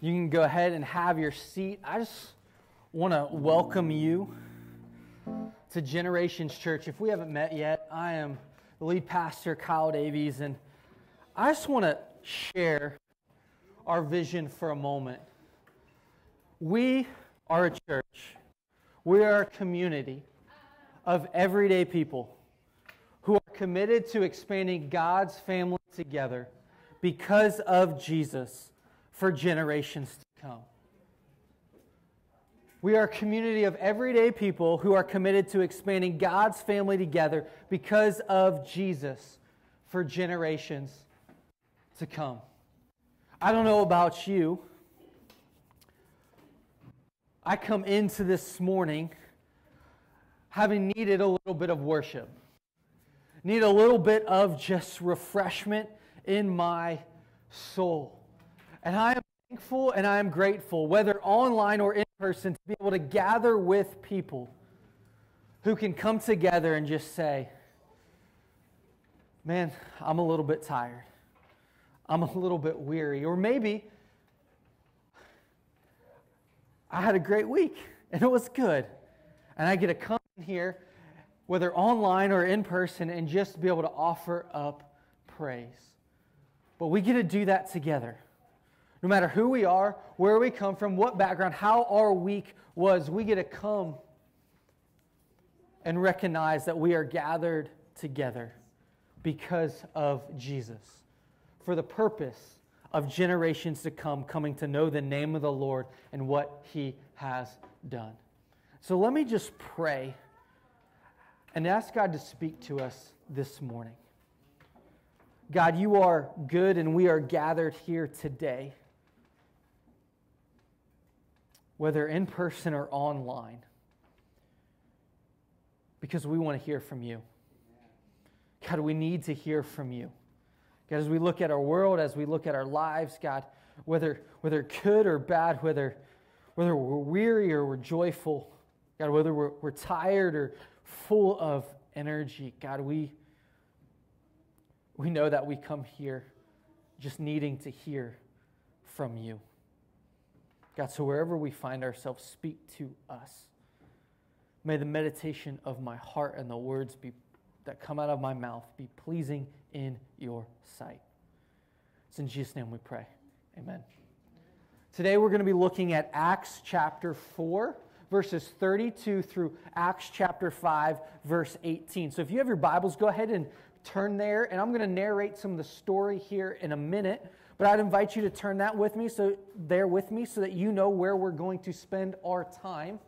You can go ahead and have your seat. I just want to welcome you to Generations Church. If we haven't met yet, I am the lead pastor, Kyle Davies, and I just want to share our vision for a moment. We are a church, we are a community of everyday people who are committed to expanding God's family together because of Jesus for generations to come. We are a community of everyday people who are committed to expanding God's family together because of Jesus for generations to come. I don't know about you. I come into this morning having needed a little bit of worship, need a little bit of just refreshment in my soul. And I am thankful and I am grateful, whether online or in person, to be able to gather with people who can come together and just say, Man, I'm a little bit tired. I'm a little bit weary. Or maybe I had a great week and it was good. And I get to come here, whether online or in person, and just be able to offer up praise. But we get to do that together. No matter who we are, where we come from, what background, how our week was, we get to come and recognize that we are gathered together because of Jesus, for the purpose of generations to come coming to know the name of the Lord and what he has done. So let me just pray and ask God to speak to us this morning. God, you are good, and we are gathered here today whether in person or online, because we want to hear from you. God, we need to hear from you. God, as we look at our world, as we look at our lives, God, whether, whether good or bad, whether, whether we're weary or we're joyful, God, whether we're, we're tired or full of energy, God, we, we know that we come here just needing to hear from you. God, so wherever we find ourselves, speak to us. May the meditation of my heart and the words be, that come out of my mouth be pleasing in your sight. It's in Jesus' name we pray. Amen. Today we're going to be looking at Acts chapter 4, verses 32 through Acts chapter 5, verse 18. So if you have your Bibles, go ahead and turn there, and I'm going to narrate some of the story here in a minute. But I'd invite you to turn that with me, so there with me, so that you know where we're going to spend our time.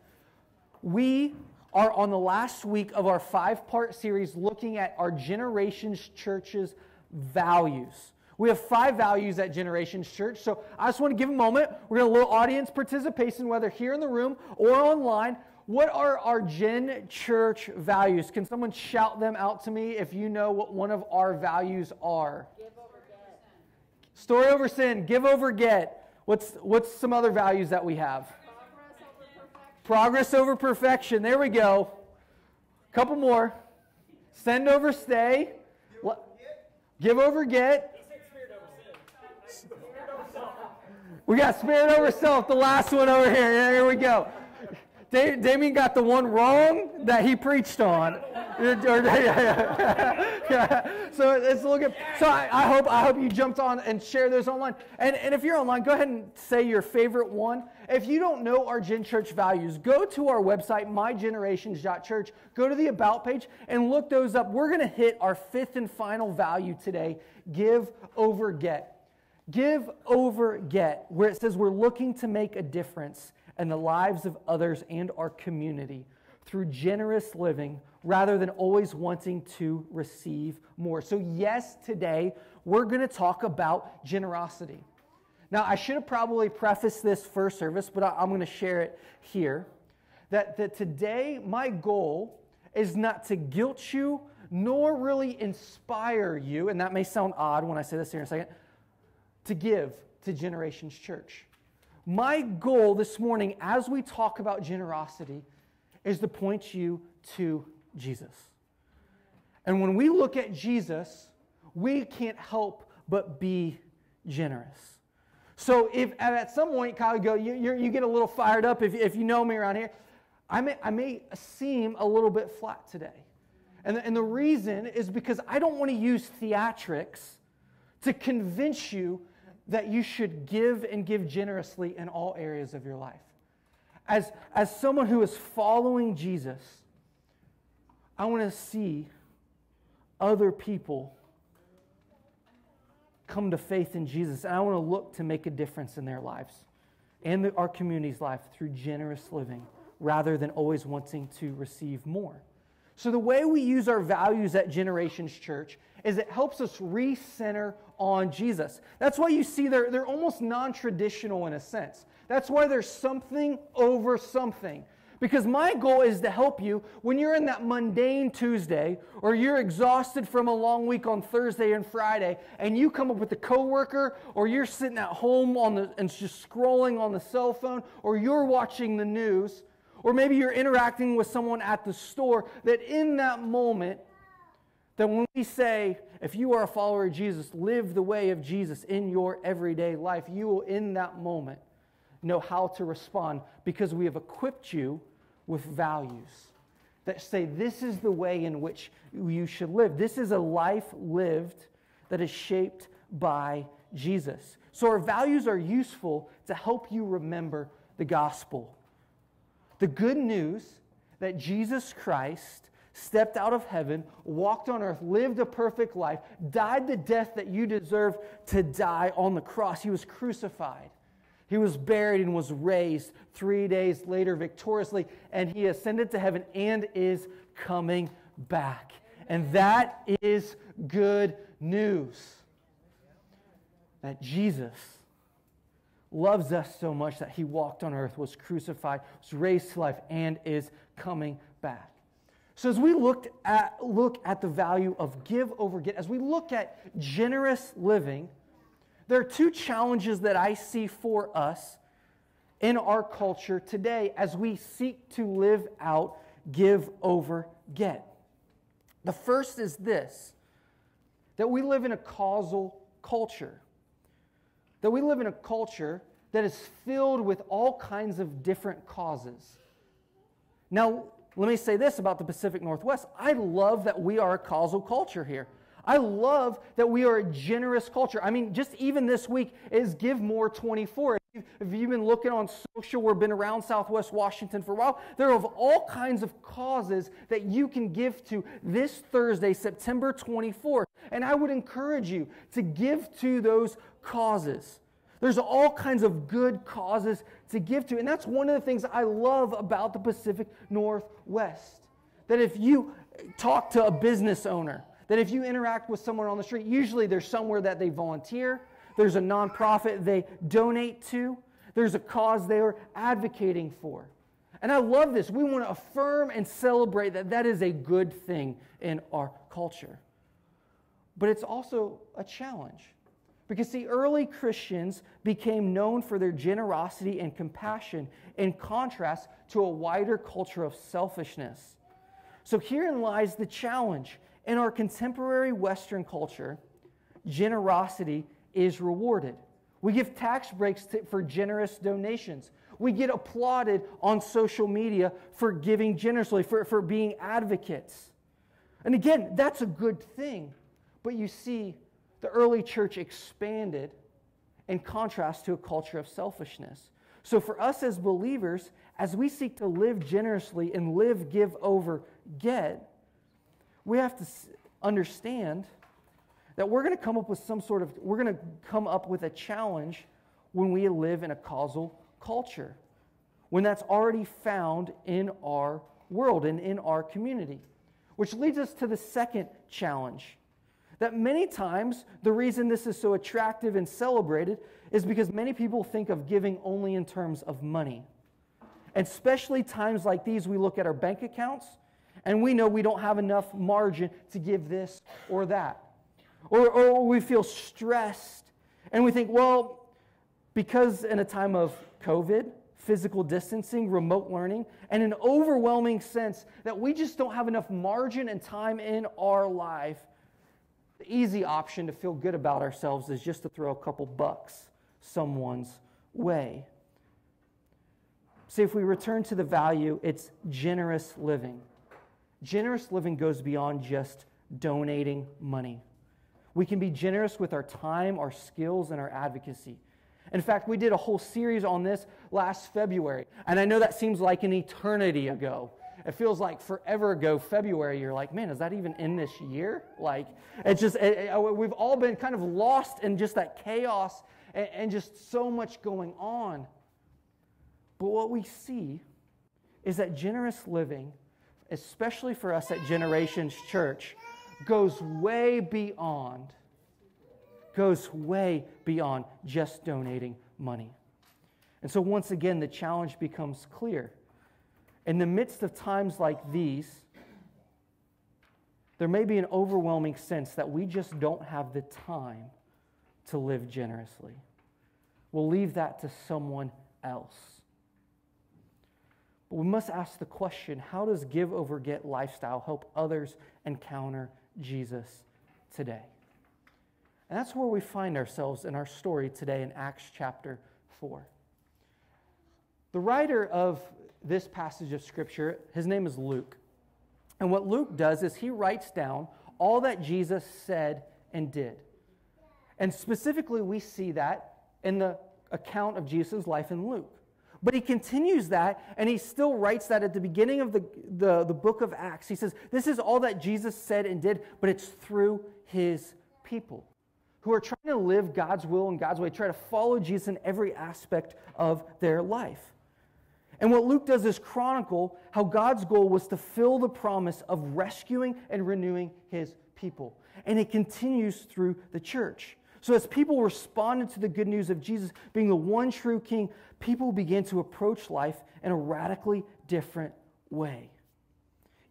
We are on the last week of our five part series looking at our Generations Church's values. We have five values at Generations Church. So I just want to give a moment. We're going to little audience participation, whether here in the room or online. What are our Gen Church values? Can someone shout them out to me if you know what one of our values are? Story over sin, give over get. What's, what's some other values that we have? Progress over perfection. Progress over perfection. There we go. A Couple more. Send over stay. Give over get. We got spirit over self, the last one over here. Here we go. Damien got the one wrong that he preached on. so let's look at. So I, I, hope I hope you jumped on and share those online. And, and if you're online, go ahead and say your favorite one. If you don't know our Gen Church values, go to our website, mygenerations.church. Go to the About page and look those up. We're to hit our fifth and final value today give over get. Give over get, where it says we're looking to make a difference and the lives of others and our community through generous living rather than always wanting to receive more. So, yes, today we're going to talk about generosity. Now, I should have probably prefaced this first service, but I'm going to share it here. That, that today, my goal is not to guilt you nor really inspire you, and that may sound odd when I say this here in a second, to give to Generations Church. My goal this morning, as we talk about generosity, is to point you to Jesus. And when we look at Jesus, we can't help but be generous. So if at some point, Kyle, you go, you, you get a little fired up if, if you know me around here, I may, I may seem a little bit flat today. And the, and the reason is because I don't want to use theatrics to convince you that you should give and give generously in all areas of your life. As, as someone who is following Jesus, I want to see other people come to faith in Jesus. And I want to look to make a difference in their lives and the, our community's life through generous living rather than always wanting to receive more. So, the way we use our values at Generations Church is it helps us recenter on Jesus. That's why you see they're, they're almost non traditional in a sense. That's why there's something over something. Because my goal is to help you when you're in that mundane Tuesday or you're exhausted from a long week on Thursday and Friday and you come up with a coworker or you're sitting at home on the, and just scrolling on the cell phone or you're watching the news or maybe you're interacting with someone at the store that in that moment that when we say if you are a follower of Jesus live the way of Jesus in your everyday life you will in that moment know how to respond because we have equipped you with values that say this is the way in which you should live. This is a life lived that is shaped by Jesus. So our values are useful to help you remember the gospel. The good news that Jesus Christ stepped out of heaven, walked on earth, lived a perfect life, died the death that you deserve to die on the cross. He was crucified. He was buried and was raised three days later victoriously, and he ascended to heaven and is coming back. And that is good news. That Jesus loves us so much that he walked on earth, was crucified, was raised to life, and is coming back. So as we looked at, look at the value of give over get, as we look at generous living, there are two challenges that I see for us in our culture today as we seek to live out give over get. The first is this that we live in a causal culture. That we live in a culture that is filled with all kinds of different causes. Now, let me say this about the Pacific Northwest. I love that we are a causal culture here. I love that we are a generous culture. I mean, just even this week is Give More 24. If you've been looking on social or been around Southwest Washington for a while, there are all kinds of causes that you can give to this Thursday, September 24th. And I would encourage you to give to those causes. There's all kinds of good causes to give to. And that's one of the things I love about the Pacific Northwest. That if you talk to a business owner, that if you interact with someone on the street, usually there's somewhere that they volunteer, there's a nonprofit they donate to, there's a cause they are advocating for. And I love this. We want to affirm and celebrate that that is a good thing in our culture. But it's also a challenge. Because the early Christians became known for their generosity and compassion in contrast to a wider culture of selfishness. So herein lies the challenge. In our contemporary Western culture, generosity is rewarded. We give tax breaks to, for generous donations. We get applauded on social media for giving generously, for, for being advocates. And again, that's a good thing. But you see, the early church expanded in contrast to a culture of selfishness. So, for us as believers, as we seek to live generously and live, give over, get, we have to understand that we're going to come up with some sort of, we're going to come up with a challenge when we live in a causal culture, when that's already found in our world and in our community. Which leads us to the second challenge. That many times the reason this is so attractive and celebrated is because many people think of giving only in terms of money. And especially times like these, we look at our bank accounts and we know we don't have enough margin to give this or that. Or, or we feel stressed and we think, well, because in a time of COVID, physical distancing, remote learning, and an overwhelming sense that we just don't have enough margin and time in our life, the easy option to feel good about ourselves is just to throw a couple bucks someone's way. See, if we return to the value, it's generous living. Generous living goes beyond just donating money. We can be generous with our time, our skills, and our advocacy. In fact, we did a whole series on this last February. And I know that seems like an eternity ago. It feels like forever ago, February, you're like, man, is that even in this year? Like, it's just, it, it, oh, we've all been kind of lost in just that chaos and, and just so much going on. But what we see is that generous living, especially for us at Generations Church, goes way beyond goes way beyond just donating money. And so once again the challenge becomes clear. In the midst of times like these, there may be an overwhelming sense that we just don't have the time to live generously. We'll leave that to someone else. But we must ask the question how does give over get lifestyle help others encounter Jesus today? And that's where we find ourselves in our story today in Acts chapter 4. The writer of this passage of Scripture, his name is Luke. And what Luke does is he writes down all that Jesus said and did. And specifically, we see that in the account of Jesus' life in Luke. But he continues that, and he still writes that at the beginning of the, the, the book of Acts. He says, This is all that Jesus said and did, but it's through his people who are trying to live God's will and God's way, try to follow Jesus in every aspect of their life. And what Luke does is chronicle how God's goal was to fill the promise of rescuing and renewing his people. And it continues through the church. So, as people responded to the good news of Jesus being the one true king, people began to approach life in a radically different way.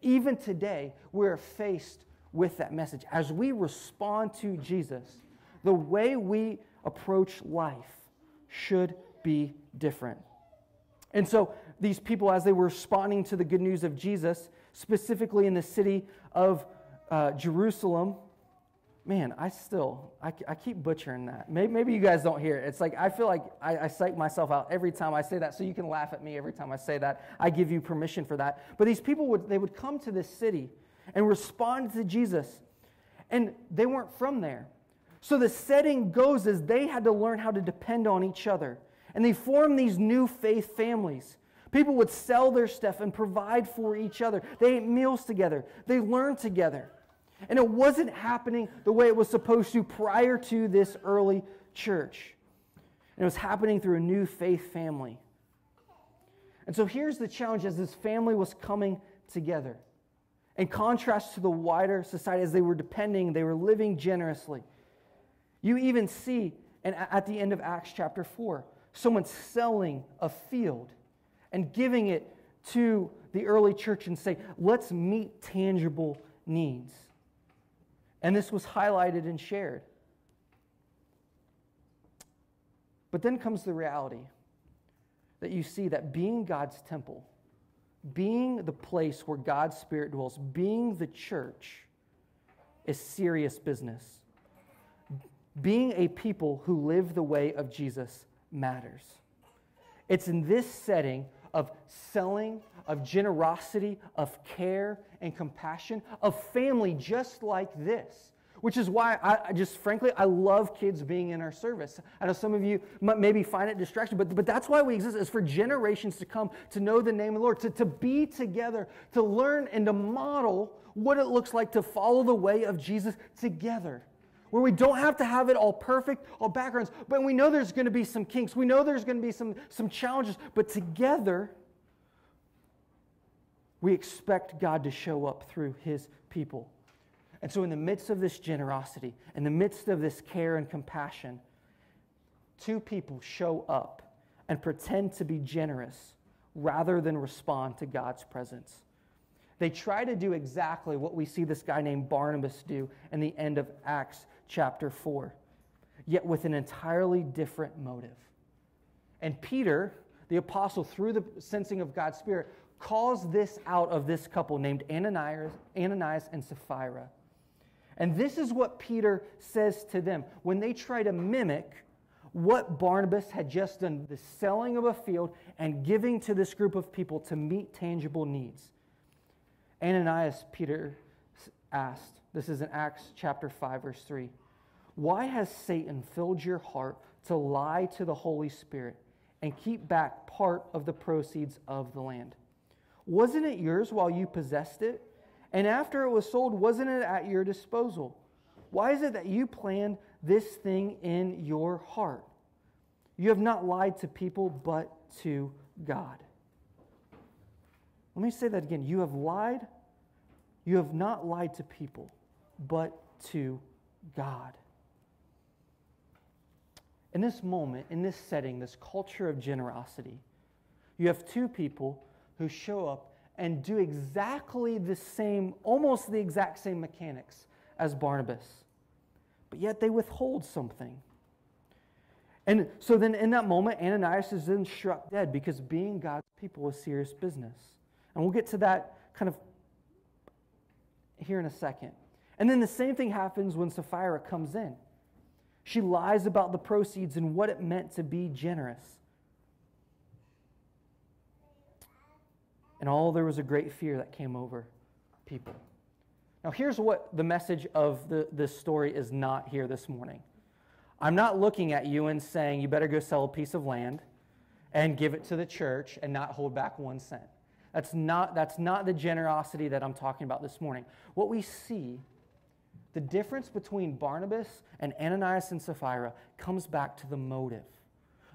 Even today, we're faced with that message. As we respond to Jesus, the way we approach life should be different. And so, these people, as they were responding to the good news of Jesus, specifically in the city of uh, Jerusalem, man, I still, I, I keep butchering that. Maybe, maybe, you guys don't hear it. It's like, I feel like I, I psych myself out every time I say that, so you can laugh at me every time I say that. I give you permission for that. But these people would, they would come to this city and respond to Jesus, and they weren't from there. So the setting goes as they had to learn how to depend on each other. And they formed these new faith families. People would sell their stuff and provide for each other. They ate meals together, they learned together. And it wasn't happening the way it was supposed to prior to this early church. And it was happening through a new faith family. And so here's the challenge as this family was coming together. In contrast to the wider society, as they were depending, they were living generously. You even see and at the end of Acts chapter 4 someone selling a field and giving it to the early church and say, let's meet tangible needs. And this was highlighted and shared. But then comes the reality that you see that being God's temple, being the place where God's Spirit dwells, being the church, is serious business being a people who live the way of Jesus matters. It's in this setting of selling, of generosity, of care and compassion, of family just like this. Which is why I just frankly, I love kids being in our service. I know some of you maybe find it distraction, but, but that's why we exist, is for generations to come to know the name of the Lord, to, to be together, to learn and to model what it looks like to follow the way of Jesus together where we don't have to have it all perfect, all backgrounds, but we know there's going to be some kinks. We know there's going to be some, some challenges, but together, we expect God to show up through his people. And so, in the midst of this generosity, in the midst of this care and compassion, two people show up and pretend to be generous rather than respond to God's presence. They try to do exactly what we see this guy named Barnabas do in the end of Acts chapter 4, yet with an entirely different motive. And Peter, the apostle, through the sensing of God's Spirit, calls this out of this couple named Ananias, Ananias and Sapphira. And this is what Peter says to them when they try to mimic what Barnabas had just done the selling of a field and giving to this group of people to meet tangible needs. Ananias, Peter asked, this is in Acts chapter 5, verse 3. Why has Satan filled your heart to lie to the Holy Spirit and keep back part of the proceeds of the land? Wasn't it yours while you possessed it? And after it was sold, wasn't it at your disposal? Why is it that you planned this thing in your heart? You have not lied to people, but to God. Let me say that again. You have lied. You have not lied to people, but to God. In this moment, in this setting, this culture of generosity, you have two people who show up and do exactly the same, almost the exact same mechanics as Barnabas. But yet they withhold something. And so then in that moment, Ananias is then struck dead because being God's people is serious business. And we'll get to that kind of here in a second. And then the same thing happens when Sapphira comes in. She lies about the proceeds and what it meant to be generous. And all there was a great fear that came over people. Now, here's what the message of the, this story is not here this morning. I'm not looking at you and saying you better go sell a piece of land and give it to the church and not hold back one cent. That's not, that's not the generosity that I'm talking about this morning. What we see, the difference between Barnabas and Ananias and Sapphira comes back to the motive,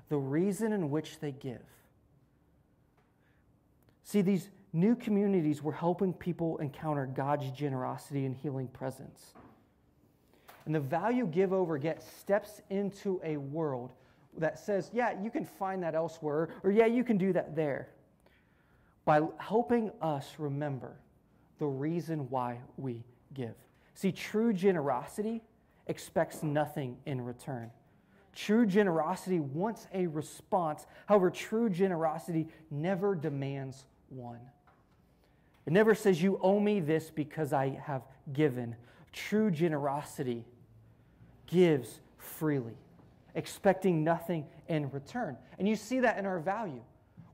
the reason in which they give. See, these new communities were helping people encounter God's generosity and healing presence. And the value give over get steps into a world that says, yeah, you can find that elsewhere, or yeah, you can do that there. By helping us remember the reason why we give. See, true generosity expects nothing in return. True generosity wants a response. However, true generosity never demands one. It never says, You owe me this because I have given. True generosity gives freely, expecting nothing in return. And you see that in our value.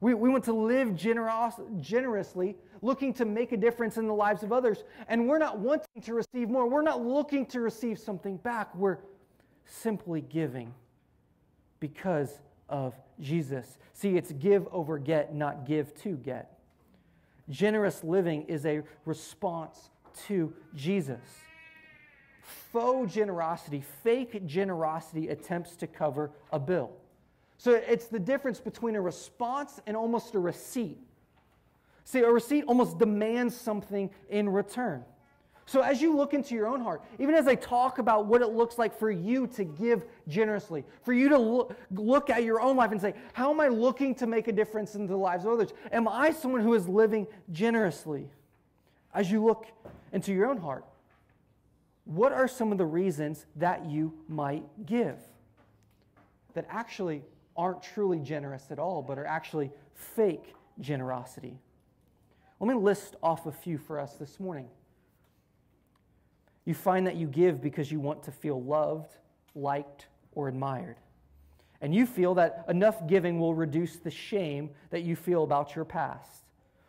We, we want to live generos, generously, looking to make a difference in the lives of others. And we're not wanting to receive more. We're not looking to receive something back. We're simply giving because of Jesus. See, it's give over get, not give to get. Generous living is a response to Jesus. Faux generosity, fake generosity attempts to cover a bill. So it's the difference between a response and almost a receipt. See, a receipt almost demands something in return. So, as you look into your own heart, even as I talk about what it looks like for you to give generously, for you to look, look at your own life and say, How am I looking to make a difference in the lives of others? Am I someone who is living generously? As you look into your own heart, what are some of the reasons that you might give that actually aren't truly generous at all, but are actually fake generosity? Let me list off a few for us this morning. You find that you give because you want to feel loved, liked, or admired. And you feel that enough giving will reduce the shame that you feel about your past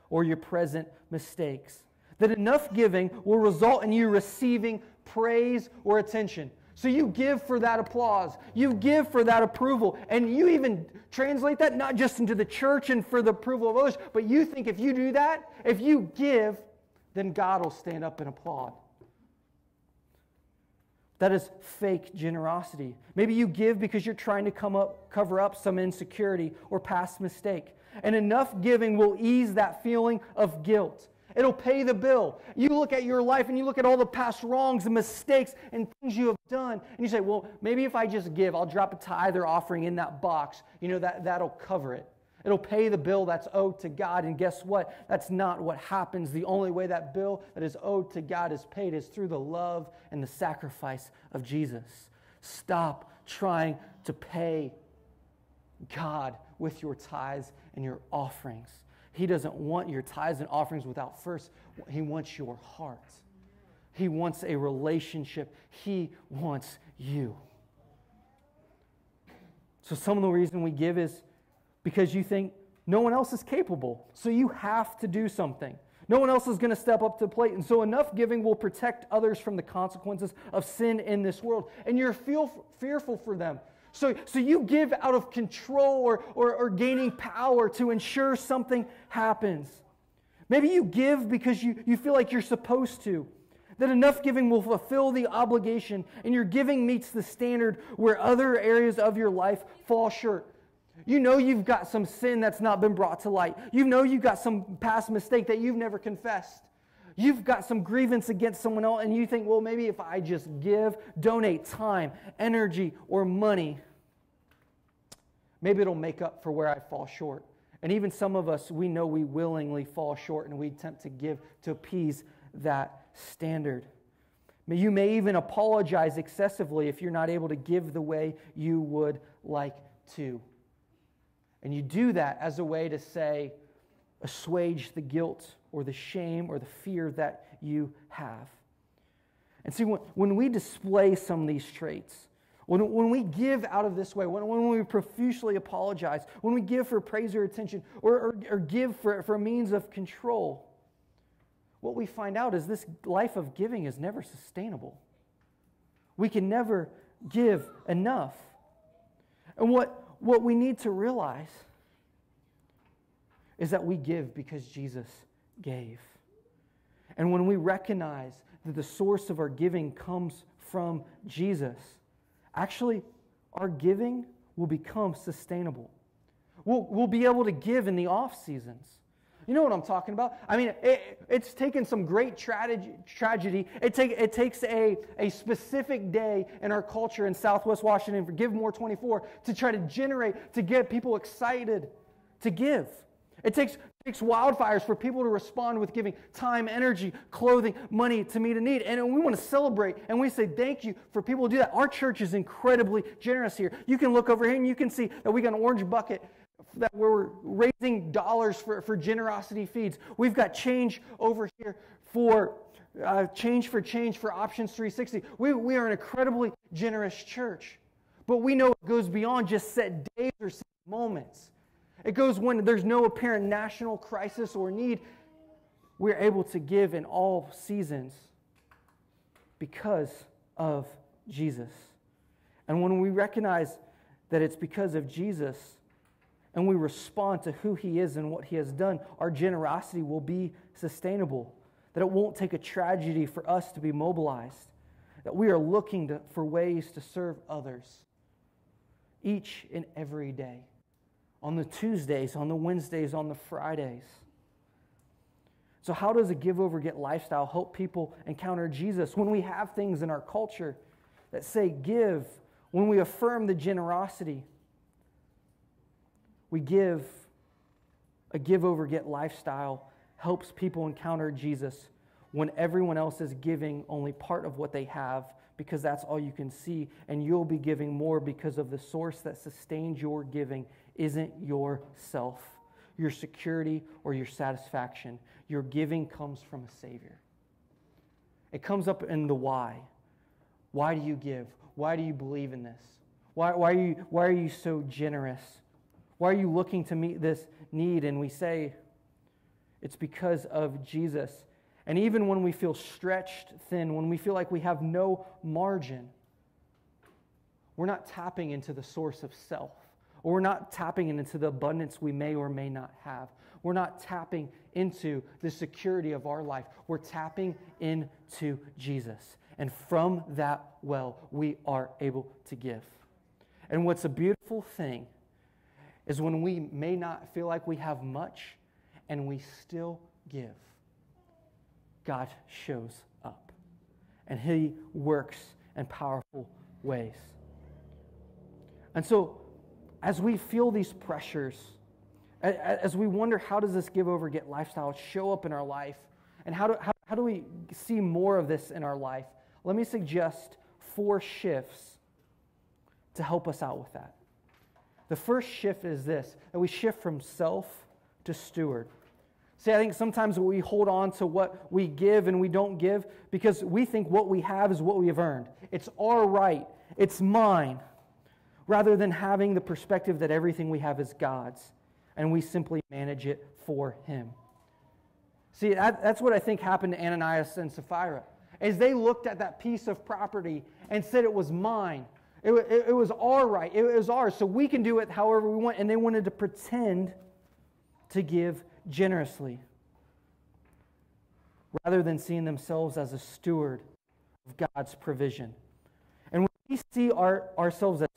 or your present mistakes. That enough giving will result in you receiving praise or attention. So you give for that applause, you give for that approval, and you even translate that not just into the church and for the approval of others, but you think if you do that, if you give, then God will stand up and applaud. That is fake generosity. Maybe you give because you're trying to come up, cover up some insecurity or past mistake. And enough giving will ease that feeling of guilt. It'll pay the bill. You look at your life and you look at all the past wrongs and mistakes and things you have done, and you say, well, maybe if I just give, I'll drop a tithe or offering in that box. You know, that, that'll cover it. It'll pay the bill that's owed to God. And guess what? That's not what happens. The only way that bill that is owed to God is paid is through the love and the sacrifice of Jesus. Stop trying to pay God with your tithes and your offerings. He doesn't want your tithes and offerings without first, He wants your heart. He wants a relationship. He wants you. So, some of the reason we give is because you think no one else is capable. So, you have to do something. No one else is going to step up to the plate. And so, enough giving will protect others from the consequences of sin in this world. And you're feel, fearful for them. So, so you give out of control or, or, or gaining power to ensure something happens. Maybe you give because you, you feel like you're supposed to that enough giving will fulfill the obligation, and your giving meets the standard where other areas of your life fall short. You know you've got some sin that's not been brought to light. You know you've got some past mistake that you've never confessed. You've got some grievance against someone else, and you think, well, maybe if I just give, donate time, energy, or money, maybe it'll make up for where I fall short. And even some of us, we know we willingly fall short and we attempt to give to appease that standard. You may even apologize excessively if you're not able to give the way you would like to. And you do that as a way to say, assuage the guilt or the shame or the fear that you have. And see, when, when we display some of these traits, when, when we give out of this way, when, when we profusely apologize, when we give for praise or attention, or, or, or give for, for means of control, what we find out is this life of giving is never sustainable. We can never give enough. And what, what we need to realize is that we give because Jesus gave. And when we recognize that the source of our giving comes from Jesus, actually, our giving will become sustainable. We'll, we'll be able to give in the off seasons. You know what I'm talking about? I mean, it, it's taken some great tragedy. tragedy. It, take, it takes a, a specific day in our culture in Southwest Washington for Give More 24 to try to generate, to get people excited to give. It takes, takes wildfires for people to respond with giving time, energy, clothing, money to meet a need. And we want to celebrate and we say thank you for people to do that. Our church is incredibly generous here. You can look over here and you can see that we got an orange bucket that we're raising dollars for, for generosity feeds. We've got change over here for uh, change for change for Options 360. We, we are an incredibly generous church. But we know it goes beyond just set days or set moments. It goes when there's no apparent national crisis or need. We're able to give in all seasons because of Jesus. And when we recognize that it's because of Jesus, and we respond to who He is and what He has done, our generosity will be sustainable. That it won't take a tragedy for us to be mobilized. That we are looking to, for ways to serve others each and every day. On the Tuesdays, on the Wednesdays, on the Fridays. So, how does a give over get lifestyle help people encounter Jesus when we have things in our culture that say give, when we affirm the generosity? we give a give over get lifestyle helps people encounter Jesus when everyone else is giving only part of what they have because that's all you can see and you'll be giving more because of the source that sustains your giving isn't yourself. Your security or your satisfaction your giving comes from a savior. It comes up in the why. Why do you give? Why do you believe in this? Why, why, are, you, why are you so generous? Why are you looking to meet this need? And we say, it's because of Jesus. And even when we feel stretched thin, when we feel like we have no margin, we're not tapping into the source of self, or we're not tapping into the abundance we may or may not have. We're not tapping into the security of our life. We're tapping into Jesus. And from that well, we are able to give. And what's a beautiful thing is when we may not feel like we have much and we still give. God shows up and He works in powerful ways. And so, as we feel these pressures, as we wonder how does this give over get lifestyle show up in our life, and how do, how, how do we see more of this in our life, let me suggest four shifts to help us out with that. The first shift is this that we shift from self to steward. See, I think sometimes we hold on to what we give and we don't give because we think what we have is what we have earned. It's our right, it's mine. Rather than having the perspective that everything we have is God's and we simply manage it for Him. See, that, that's what I think happened to Ananias and Sapphira. As they looked at that piece of property and said it was mine, it, it, it was our right, it was ours, so we can do it however we want. And they wanted to pretend to give generously rather than seeing themselves as a steward of God's provision. And when we see our, ourselves as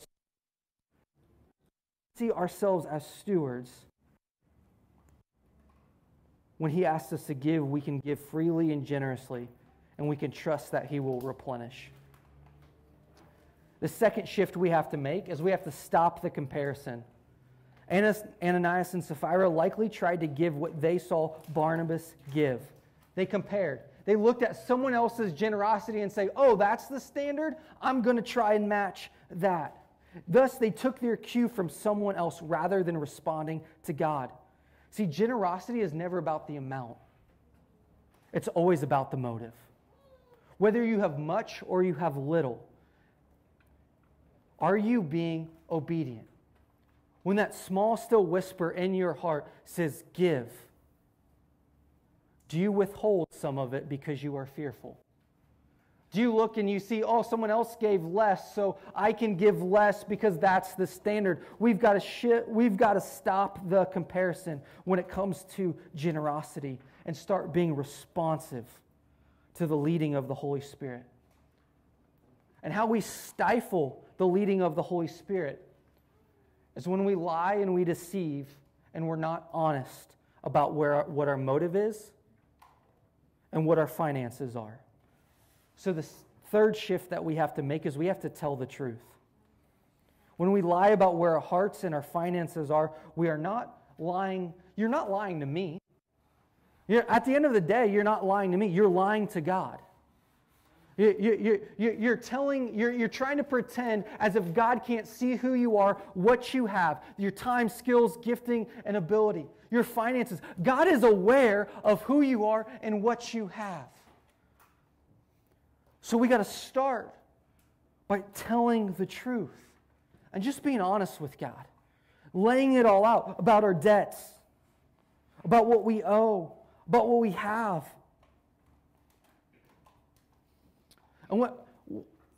see ourselves as stewards, when He asks us to give, we can give freely and generously, and we can trust that He will replenish. The second shift we have to make is we have to stop the comparison. Ananias and Sapphira likely tried to give what they saw Barnabas give. They compared. They looked at someone else's generosity and say, "Oh, that's the standard. I'm going to try and match that." Thus, they took their cue from someone else rather than responding to God. See, generosity is never about the amount. It's always about the motive. Whether you have much or you have little, are you being obedient? When that small, still whisper in your heart says, Give, do you withhold some of it because you are fearful? Do you look and you see, oh, someone else gave less, so I can give less because that's the standard? We've got to sh- we've got to stop the comparison when it comes to generosity and start being responsive to the leading of the Holy Spirit. And how we stifle the leading of the Holy Spirit is when we lie and we deceive and we're not honest about where, what our motive is and what our finances are. So, the third shift that we have to make is we have to tell the truth. When we lie about where our hearts and our finances are, we are not lying. You're not lying to me. You're, at the end of the day, you're not lying to me. You're lying to God. You, you, are telling, you're, you're trying to pretend as if God can't see who you are, what you have, your time, skills, gifting, and ability, your finances. God is aware of who you are and what you have. So we got to start by telling the truth and just being honest with God, laying it all out about our debts, about what we owe, about what we have. And what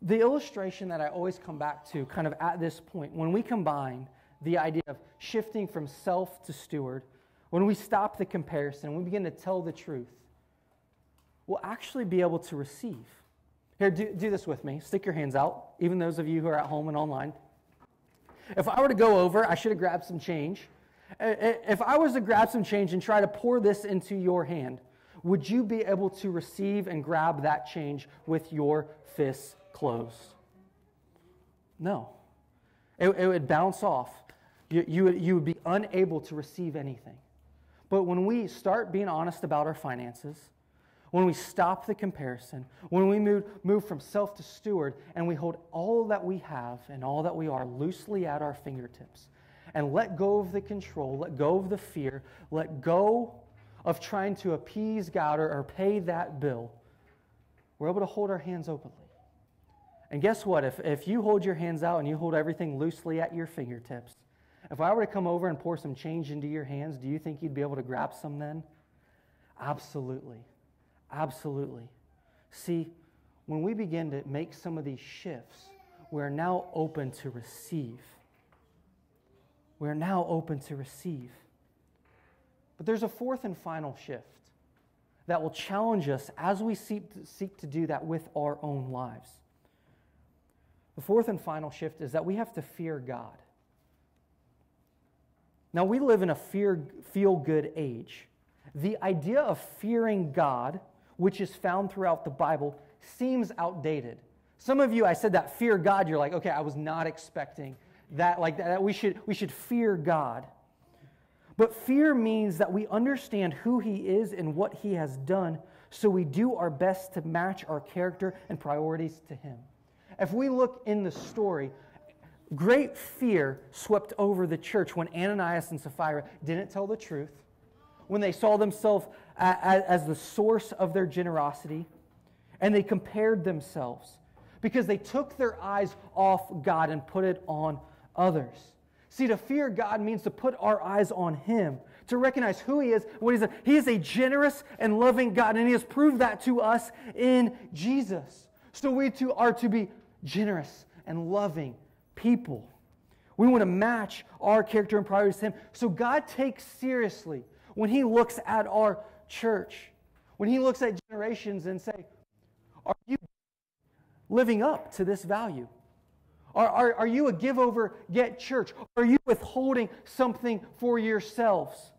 the illustration that I always come back to, kind of at this point, when we combine the idea of shifting from self to steward, when we stop the comparison, we begin to tell the truth, we'll actually be able to receive. Here, do, do this with me. Stick your hands out, even those of you who are at home and online. If I were to go over, I should have grabbed some change. If I was to grab some change and try to pour this into your hand, would you be able to receive and grab that change with your fists closed? No. It, it would bounce off. You, you, you would be unable to receive anything. But when we start being honest about our finances, when we stop the comparison, when we move, move from self to steward, and we hold all that we have and all that we are loosely at our fingertips, and let go of the control, let go of the fear, let go of trying to appease God or, or pay that bill, we're able to hold our hands openly. And guess what? If, if you hold your hands out and you hold everything loosely at your fingertips, if I were to come over and pour some change into your hands, do you think you'd be able to grab some then? Absolutely. Absolutely. See, when we begin to make some of these shifts, we're now open to receive. We're now open to receive. But there's a fourth and final shift that will challenge us as we seek to, seek to do that with our own lives. The fourth and final shift is that we have to fear God. Now, we live in a fear, feel good age. The idea of fearing God which is found throughout the Bible, seems outdated. Some of you, I said that fear God, you're like, okay, I was not expecting that, like that, we should, we should fear God. But fear means that we understand who He is and what He has done, so we do our best to match our character and priorities to Him. If we look in the story, great fear swept over the church when Ananias and Sapphira didn't tell the truth, when they saw themselves as the source of their generosity, and they compared themselves because they took their eyes off God and put it on others. See, to fear God means to put our eyes on Him, to recognize who He is, what He's. He is a generous and loving God, and He has proved that to us in Jesus. So we too are to be generous and loving people. We want to match our character and priorities to Him. So God takes seriously when He looks at our church, when He looks at generations and say, "Are you living up to this value?" Are, are, are you a give over, get church? Are you withholding something for yourselves?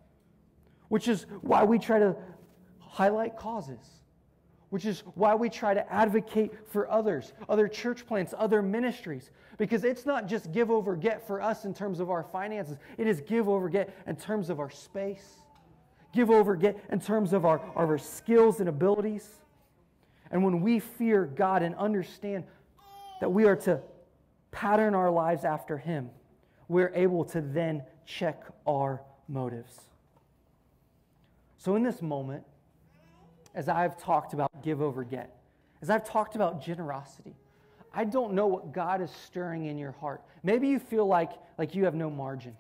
Which is why we try to highlight causes, which is why we try to advocate for others, other church plants, other ministries. Because it's not just give over, get for us in terms of our finances, it is give over, get in terms of our space, give over, get in terms of our, our skills and abilities. And when we fear God and understand that we are to pattern our lives after Him, we're able to then check our motives. So, in this moment, as I've talked about give over get, as I've talked about generosity, I don't know what God is stirring in your heart. Maybe you feel like, like you have no margin.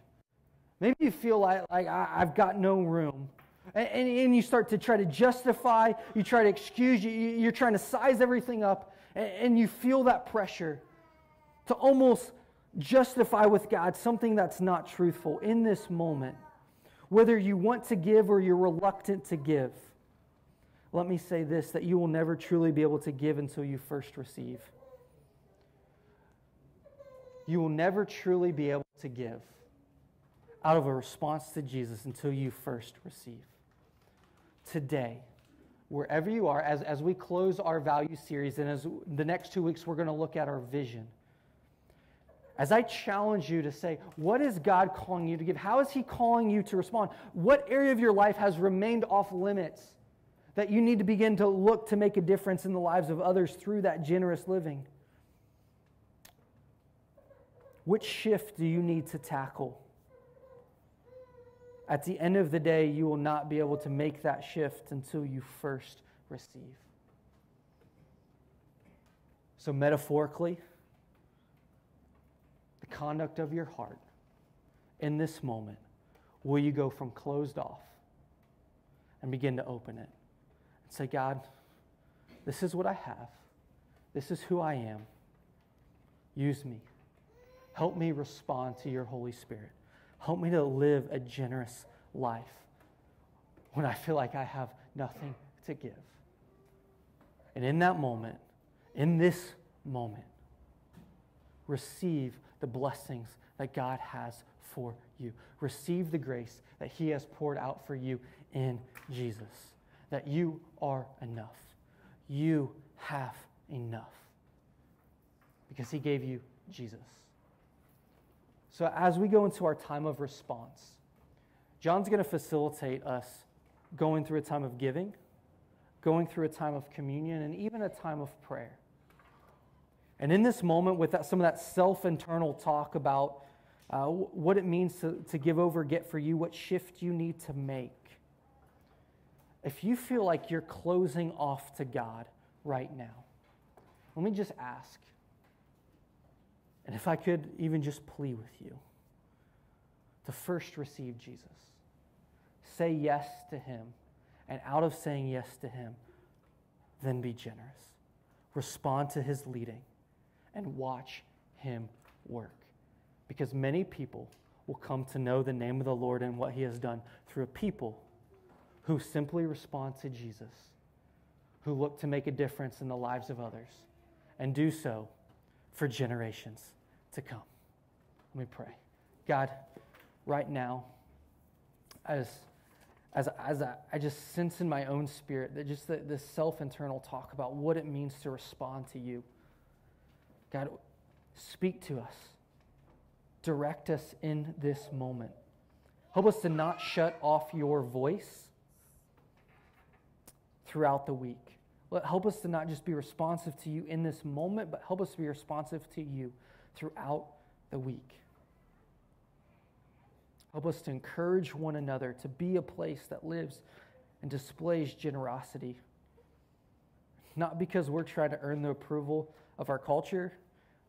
Maybe you feel like, like I, have got no room. And, and, and, you start to try to justify, you try to excuse, you, you're trying to size everything up, and, and you feel that pressure to almost justify with God something that's not truthful in this moment, whether you want to give or you're reluctant to give. Let me say this that you will never truly be able to give until you first receive. You will never truly be able to give out of a response to Jesus until you first receive. Today, wherever you are, as, as we close our value series, and as the next two weeks we're going to look at our vision as I challenge you to say, what is God calling you to give? How is He calling you to respond? What area of your life has remained off limits that you need to begin to look to make a difference in the lives of others through that generous living? Which shift do you need to tackle? At the end of the day, you will not be able to make that shift until you first receive. So, metaphorically, the conduct of your heart in this moment, will you go from closed off and begin to open it and say, God, this is what I have, this is who I am. Use me. Help me respond to your Holy Spirit. Help me to live a generous life when I feel like I have nothing to give. And in that moment, in this moment, receive the blessings that God has for you. Receive the grace that He has poured out for you in Jesus. That you are enough. You have enough. Because He gave you Jesus. So, as we go into our time of response, John's going to facilitate us going through a time of giving, going through a time of communion, and even a time of prayer. And in this moment, with that, some of that self internal talk about uh, what it means to, to give over, get for you, what shift you need to make, if you feel like you're closing off to God right now, let me just ask, and if I could even just plea with you to first receive Jesus, say yes to Him, and out of saying yes to Him, then be generous. Respond to His leading and watch him work. Because many people will come to know the name of the Lord and what he has done through a people who simply respond to Jesus, who look to make a difference in the lives of others, and do so for generations to come. Let me pray. God, right now, as as, as I, I, just sense in my own spirit that just the, this self internal talk about what it means to respond to you. God, speak to us. Direct us in this moment. Help us to not shut off your voice throughout the week. Help us to not just be responsive to you in this moment, but help us to be responsive to you throughout the week. Help us to encourage one another to be a place that lives and displays generosity. Not because we're trying to earn the approval of our culture,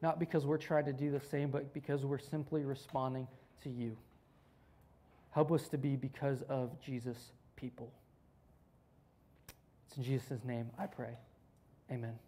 not because we're trying to do the same, but because we're simply responding to you. Help us to be because of Jesus' people. It's in Jesus' name I pray. Amen.